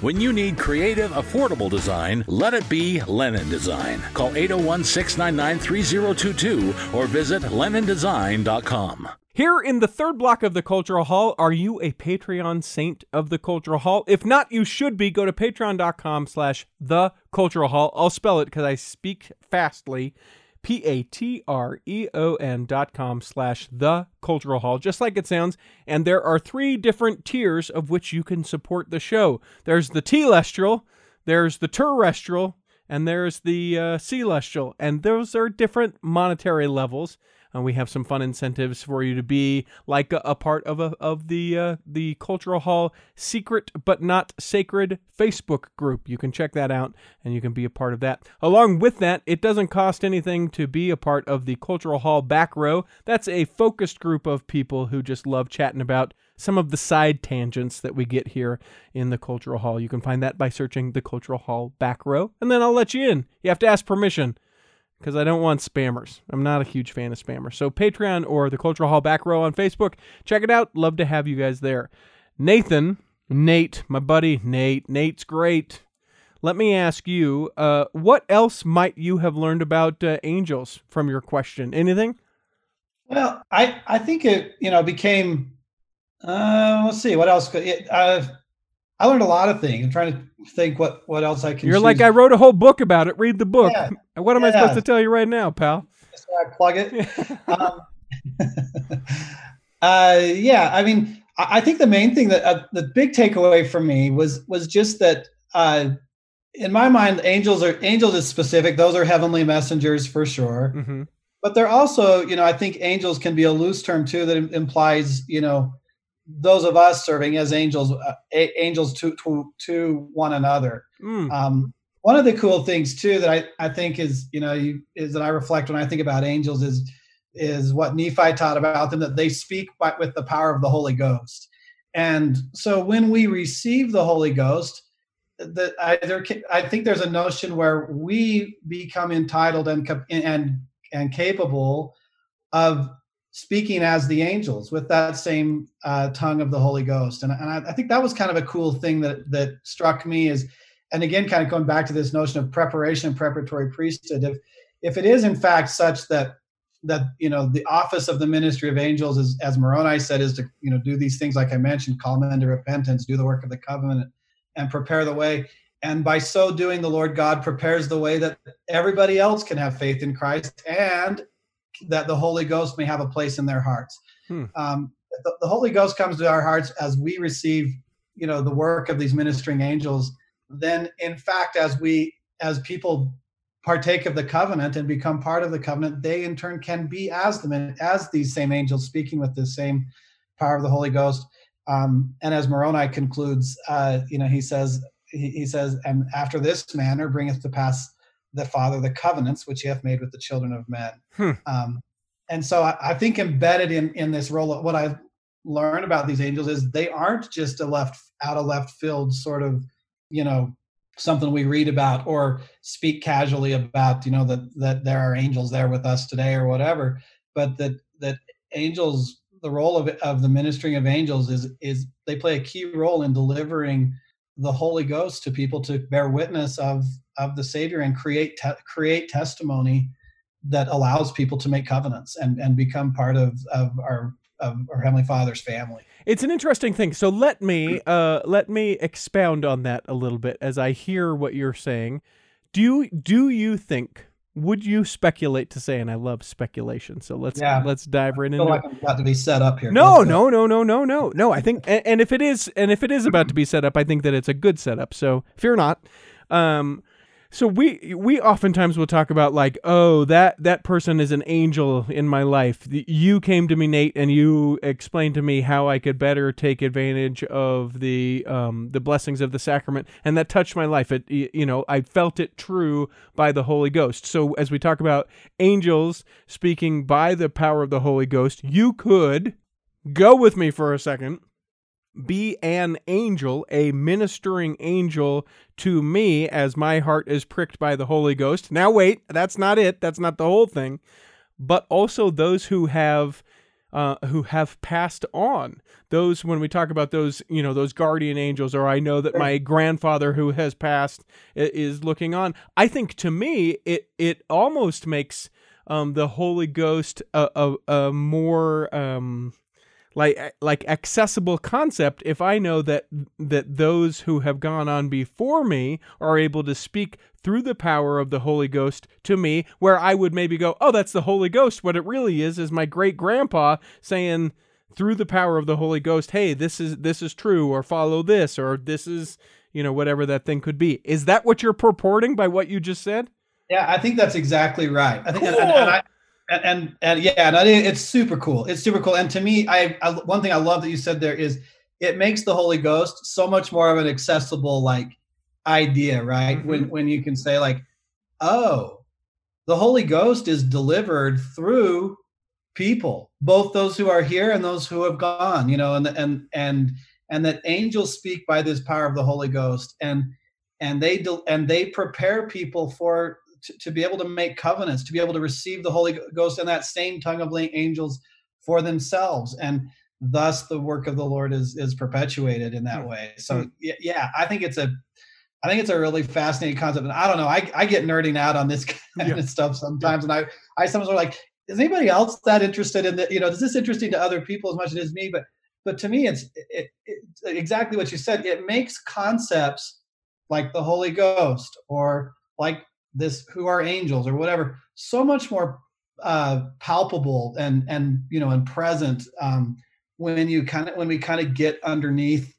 Speaker 4: When you need creative, affordable design, let it be Lennon Design. Call 801 699 3022 or visit LennonDesign.com.
Speaker 2: Here in the third block of the Cultural Hall, are you a Patreon saint of the Cultural Hall? If not, you should be. Go to patreon.com slash the Cultural Hall. I'll spell it because I speak fastly. P-A-T-R-E-O-N dot com slash the Cultural Hall, just like it sounds. And there are three different tiers of which you can support the show. There's the Telestial, there's the Terrestrial, and there's the uh, Celestial. And those are different monetary levels. Uh, we have some fun incentives for you to be like a, a part of a, of the uh, the Cultural Hall secret but not sacred Facebook group. You can check that out and you can be a part of that. Along with that, it doesn't cost anything to be a part of the Cultural Hall back row. That's a focused group of people who just love chatting about some of the side tangents that we get here in the Cultural Hall. You can find that by searching the Cultural Hall back row, and then I'll let you in. You have to ask permission because I don't want spammers. I'm not a huge fan of spammers. So Patreon or the Cultural Hall back row on Facebook, check it out. Love to have you guys there. Nathan, Nate, my buddy Nate. Nate's great. Let me ask you, uh, what else might you have learned about uh, angels from your question? Anything?
Speaker 1: Well, I I think it you know became. Uh, let's see what else could it, uh, I learned a lot of things. I'm trying to think what what else I can.
Speaker 2: You're like. I wrote a whole book about it. Read the book.
Speaker 1: Yeah. <laughs>
Speaker 2: What am I supposed to tell you right now, pal?
Speaker 1: So I plug it. <laughs> um, <laughs> uh, yeah, I mean, I, I think the main thing that uh, the big takeaway for me was was just that uh, in my mind, angels are angels is specific. Those are heavenly messengers for sure.
Speaker 2: hmm
Speaker 1: But they're also, you know, I think angels can be a loose term too that implies, you know, those of us serving as angels, uh, a- angels to, to to one another.
Speaker 2: Mm.
Speaker 1: Um, one of the cool things too that I, I think is you know you, is that I reflect when I think about angels is is what Nephi taught about them that they speak by, with the power of the Holy Ghost, and so when we receive the Holy Ghost, that I there I think there's a notion where we become entitled and and and capable of speaking as the angels with that same uh, tongue of the Holy Ghost, and, and I, I think that was kind of a cool thing that that struck me is and again kind of going back to this notion of preparation preparatory priesthood if if it is in fact such that that you know the office of the ministry of angels is as moroni said is to you know do these things like i mentioned call men to repentance do the work of the covenant and prepare the way. And by so doing the lord god prepares the way that everybody else can have faith in christ and that the holy ghost may have a place in their hearts.
Speaker 2: Hmm.
Speaker 1: um, the, the holy ghost comes to our hearts as we receive you know the work of these ministering angels. Then in fact as we as people partake of the covenant and become part of the covenant they in turn can be as them as these same angels speaking with the same power of the holy ghost. Um, and as moroni concludes uh, you know he says he, he says and after this manner bringeth to pass the father the covenants which he hath made with the children of men
Speaker 2: Hmm.
Speaker 1: um, and so I, I think embedded in in this role of what i've learned about these angels is they aren't just a left out of left field sort of you know something we read about or speak casually about you know that that there are angels there with us today or whatever but that that angels the role of of the ministering of angels is is they play a key role in delivering the holy ghost to people to bear witness of of the savior and create te- create testimony that allows people to make covenants and and become part of of our of our heavenly father's family
Speaker 2: It's an interesting thing. So let me uh, let me expound on that a little bit as I hear what you're saying. Do you, do you think would you speculate to say? And I love speculation, so let's yeah. let's dive right into.
Speaker 1: Like I'm about to be set up here.
Speaker 2: No, no, no, no, no, no, no. I think, and, and if it is, and if it is about to be set up, I think that it's a good setup. So fear not. Um, so we we oftentimes will talk about like oh that that person is an angel in my life. You came to me nate and you explained to me how i could better take advantage of the um, the blessings of the sacrament and that touched my life. It you know i felt it true by the holy ghost. So as we talk about angels speaking by the power of the holy ghost you could go with me for a second be an angel, a ministering angel to me as my heart is pricked by the Holy Ghost. Now, wait, that's not it. That's not the whole thing. But also those who have. Uh, who have passed on those when we talk about those you know those guardian angels or i know that my grandfather who has passed is looking on i think to me it it almost makes um, the holy ghost a, a, a more um, like eh, like accessible concept if I know that that those who have gone on before me are able to speak through the power of the Holy Ghost to me, where I would maybe go, oh, that's the Holy Ghost. What it really is is my great grandpa saying through the power of the Holy Ghost, hey, this is this is true, or follow this, or this is you know whatever that thing could be. Is that what you're purporting by what you just said?
Speaker 1: Yeah, I think that's exactly right. I think, cool. and, and I, and, and, and yeah, and it's super cool. It's super cool. And to me, I, I one thing I love that you said there is it makes the Holy Ghost so much more of an accessible like idea, right? Mm-hmm. When when you can say like, oh, the Holy Ghost is delivered through people, both those who are here and those who have gone, you know, and and and and that angels speak by this power of the Holy Ghost, and and they and they prepare people for to, to be able to make covenants, to be able to receive the Holy Ghost and that same tongue of angels for themselves. And thus the work of the Lord is is perpetuated in that hmm. way. So hmm. yeah, I think it's a I think it's a really fascinating concept. And I don't know, I, I get nerding out on this <laughs> kind yeah. of stuff sometimes. And I, I sometimes are like, is anybody else that interested in that? You know, is this interesting to other people as much as it is me? But but to me, it's it, it, exactly what you said. It makes concepts like the Holy Ghost or like this who are angels or whatever so much more uh, palpable and and you know and present um, when you kind of when we kind of get underneath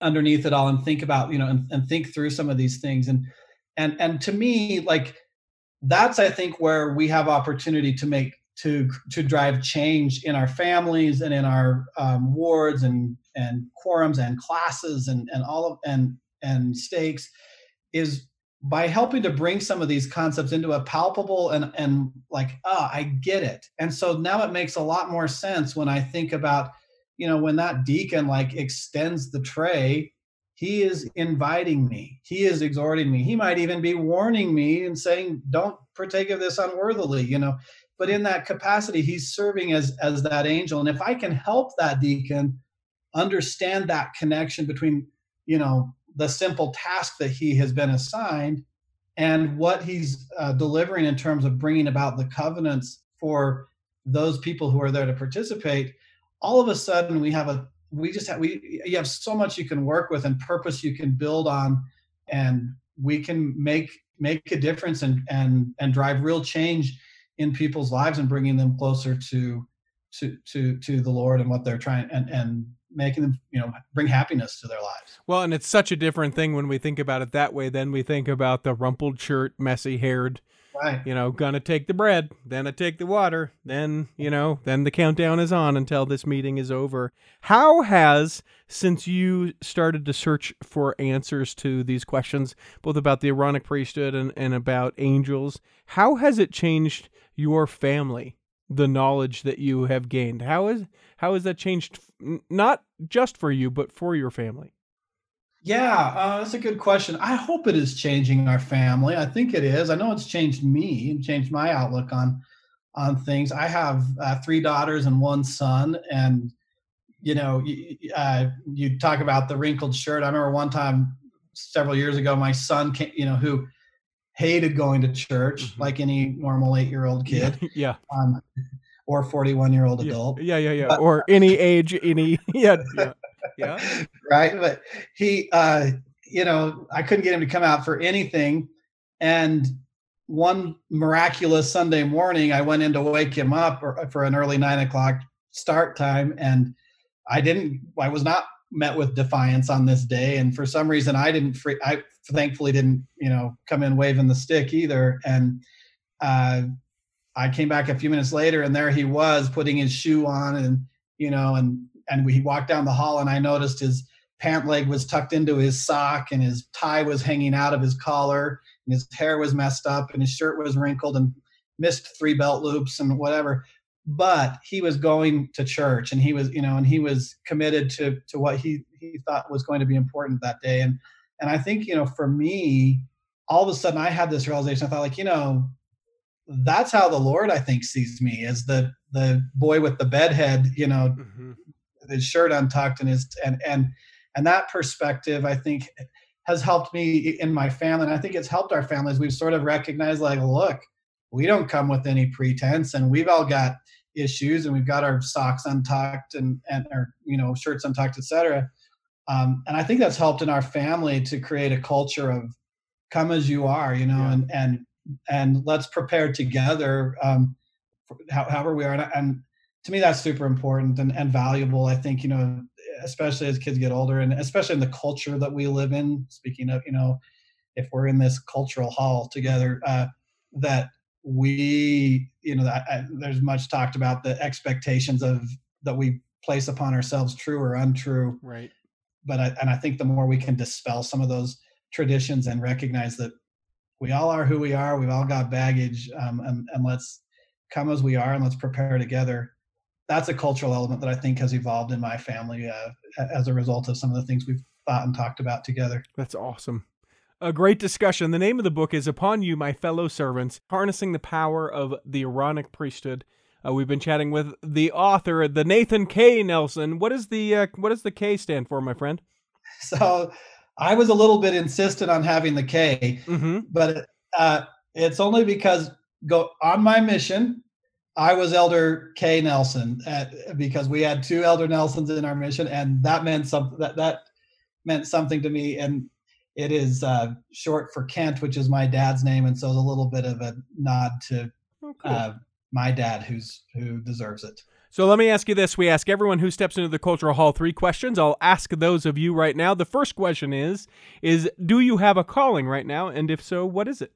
Speaker 1: underneath it all and think about you know and, and think through some of these things. And and and to me like that's i think where we have opportunity to make to to drive change in our families and in our um, wards and and quorums and classes and and all of and and stakes is by helping to bring some of these concepts into a palpable and and like ah i get it. And so now it makes a lot more sense when i think about you know when that deacon like extends the tray he is inviting me. He is exhorting me. He might even be warning me and saying don't partake of this unworthily you know. But in that capacity he's serving as as that angel. And if i can help that deacon understand that connection between you know the simple task that he has been assigned and what he's uh, delivering in terms of bringing about the covenants for those people who are there to participate all of a sudden we have a we just have we you have so much you can work with and purpose you can build on and we can make make a difference and and and drive real change in people's lives and bringing them closer to to to to the lord and what they're trying and and making them you know bring happiness to their lives.
Speaker 2: Well and it's such a different thing when we think about it that way then we think about the rumpled shirt messy haired
Speaker 1: right.
Speaker 2: you know gonna take the bread then i take the water then you know then the countdown is on until this meeting is over. How has since you started to search for answers to these questions both about the aaronic priesthood and, and about angels how has it changed your family the knowledge that you have gained. How is how has that changed not just for you but for your family?
Speaker 1: Yeah uh, that's a good question. I hope it is changing our family. I think it is. I know it's changed me and changed my outlook on on things. I have uh, three daughters and one son and you know uh, you talk about the wrinkled shirt. I remember one time several years ago my son came, you know who hated going to church mm-hmm. like any normal eight year old kid. <laughs>
Speaker 2: Yeah. Um,
Speaker 1: or 41 year old adult.
Speaker 2: Yeah, yeah, yeah. But, or any age, any, <laughs> yeah, yeah.
Speaker 1: Yeah. <laughs> right. But he, uh, you know, I couldn't get him to come out for anything. And one miraculous Sunday morning, I went in to wake him up for an early nine o'clock start time, and I didn't. I was not met with defiance on this day, and for some reason, I didn't. Free, I thankfully didn't, you know, come in waving the stick either, and uh, I came back a few minutes later, and there he was putting his shoe on, and you know, and and we walked down the hall, and I noticed his pant leg was tucked into his sock, and his tie was hanging out of his collar, and his hair was messed up, and his shirt was wrinkled and missed three belt loops and whatever. But he was going to church, and he was, you know, and he was committed to to what he he thought was going to be important that day, and and I think you know, for me, all of a sudden I had this realization. I thought, like, you know, that's how the Lord I think sees me as the the boy with the bedhead, you know, mm-hmm. his shirt untucked and his and and and that perspective I think has helped me in my family, and I think it's helped our families. We've sort of recognized like, look, we don't come with any pretense, and we've all got issues, and we've got our socks untucked and and our you know shirts untucked, etc. Um, and I think that's helped in our family to create a culture of come as you are, you know, yeah. and and and let's prepare together um, however we are and, and, to me that's super important and, and valuable i think you know especially as kids get older and especially in the culture that we live in speaking of you know if we're in this cultural hall together uh, that we you know I, I, there's much talked about the expectations of that we place upon ourselves true or untrue
Speaker 2: right
Speaker 1: but I, and i think the more we can dispel some of those traditions and recognize that we all are who we are. We've all got baggage, um, and, and let's come as we are and let's prepare together. That's a cultural element that I think has evolved in my family uh, as a result of some of the things we've thought and talked about together.
Speaker 2: That's awesome. A great discussion. The name of the book is Upon You, My Fellow Servants Harnessing the Power of the Aaronic Priesthood. Uh, we've been chatting with the author, the Nathan K. Nelson. What is the uh, what does the K stand for, my friend? <laughs>
Speaker 1: So I was a little bit insistent on having the K, mm-hmm. but uh, it's only because go on my mission. I was Elder K Nelson at, because we had two Elder Nelsons in our mission, and that meant something. That that meant something to me, and it is uh, short for Kent, which is my dad's name, and so it's a little bit of a nod to oh, cool. uh, my dad, who's who deserves it.
Speaker 2: So let me ask you this. We ask everyone who steps into the cultural hall three questions. I'll ask those of you right now. The first question is is do you have a calling right now and if so, what is it?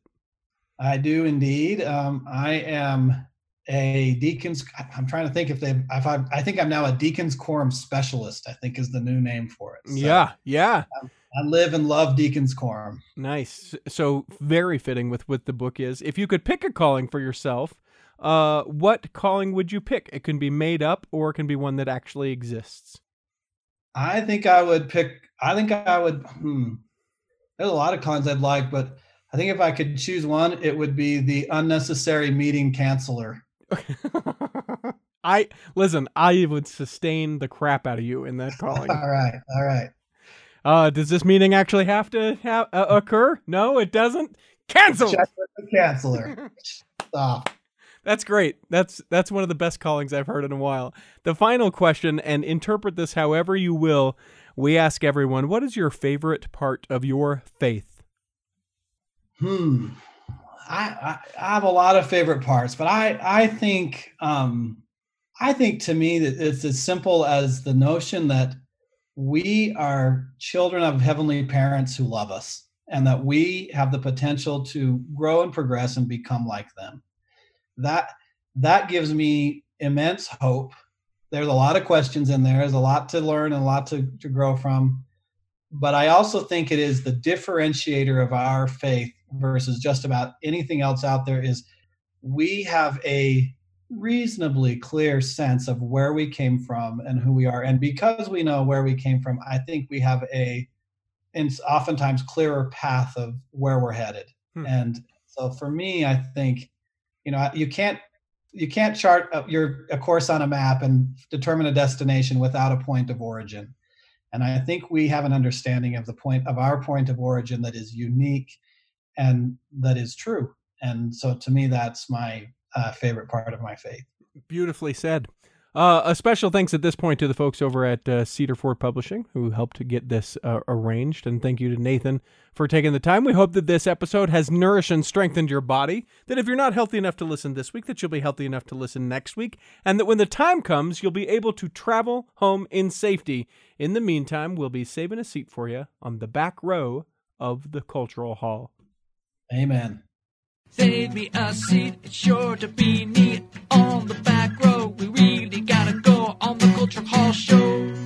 Speaker 1: I do indeed. Um, I am a deacons I'm trying to think if they if I I think I'm now a deacons quorum specialist, I think is the new name for it.
Speaker 2: So yeah, yeah.
Speaker 1: I live and love deacons quorum.
Speaker 2: Nice. So very fitting with what the book is. If you could pick a calling for yourself, uh, what calling would you pick? It can be made up or it can be one that actually exists.
Speaker 1: I think I would pick. I think I would. Hmm, there's a lot of callings I'd like, but I think if I could choose one, it would be the unnecessary meeting canceller. <laughs>
Speaker 2: I listen. I would sustain the crap out of you in that calling. <laughs>
Speaker 1: all right, all right.
Speaker 2: Uh, does this meeting actually have to ha- uh, occur? No, it doesn't. Cancel.
Speaker 1: Canceller. <laughs> Stop.
Speaker 2: That's great. That's that's one of the best callings I've heard in a while. The final question, and interpret this however you will. We ask everyone, what is your favorite part of your faith?
Speaker 1: Hmm. I, I, have a lot of favorite parts, but I I think um, I think to me that it's as simple as the notion that we are children of heavenly parents who love us, and that we have the potential to grow and progress and become like them. That that gives me immense hope. There's a lot of questions in there. There's a lot to learn and a lot to, to grow from. But i also think it is the differentiator of our faith versus just about anything else out there is we have a reasonably clear sense of where we came from and who we are. And because we know where we came from i think we have a and oftentimes clearer path of where we're headed. Hmm. and so for me i think you know you can't you can't chart your a course on a map and determine a destination without a point of origin. And i think we have an understanding of the point of our point of origin that is unique and that is true and so to me that's my uh, favorite part of my faith
Speaker 2: beautifully said Uh, a special thanks at this point to the folks over at uh, Cedar Publishing who helped to get this uh, arranged. And thank you to Nathan for taking the time. We hope that this episode has nourished and strengthened your body. That if you're not healthy enough to listen this week, that you'll be healthy enough to listen next week. And that when the time comes, you'll be able to travel home in safety. In the meantime, we'll be saving a seat for you on the back row of the Cultural Hall.
Speaker 1: Amen.
Speaker 5: Save me a seat, it's sure to be neat on the back row. We really gotta go on the Culture Hall show.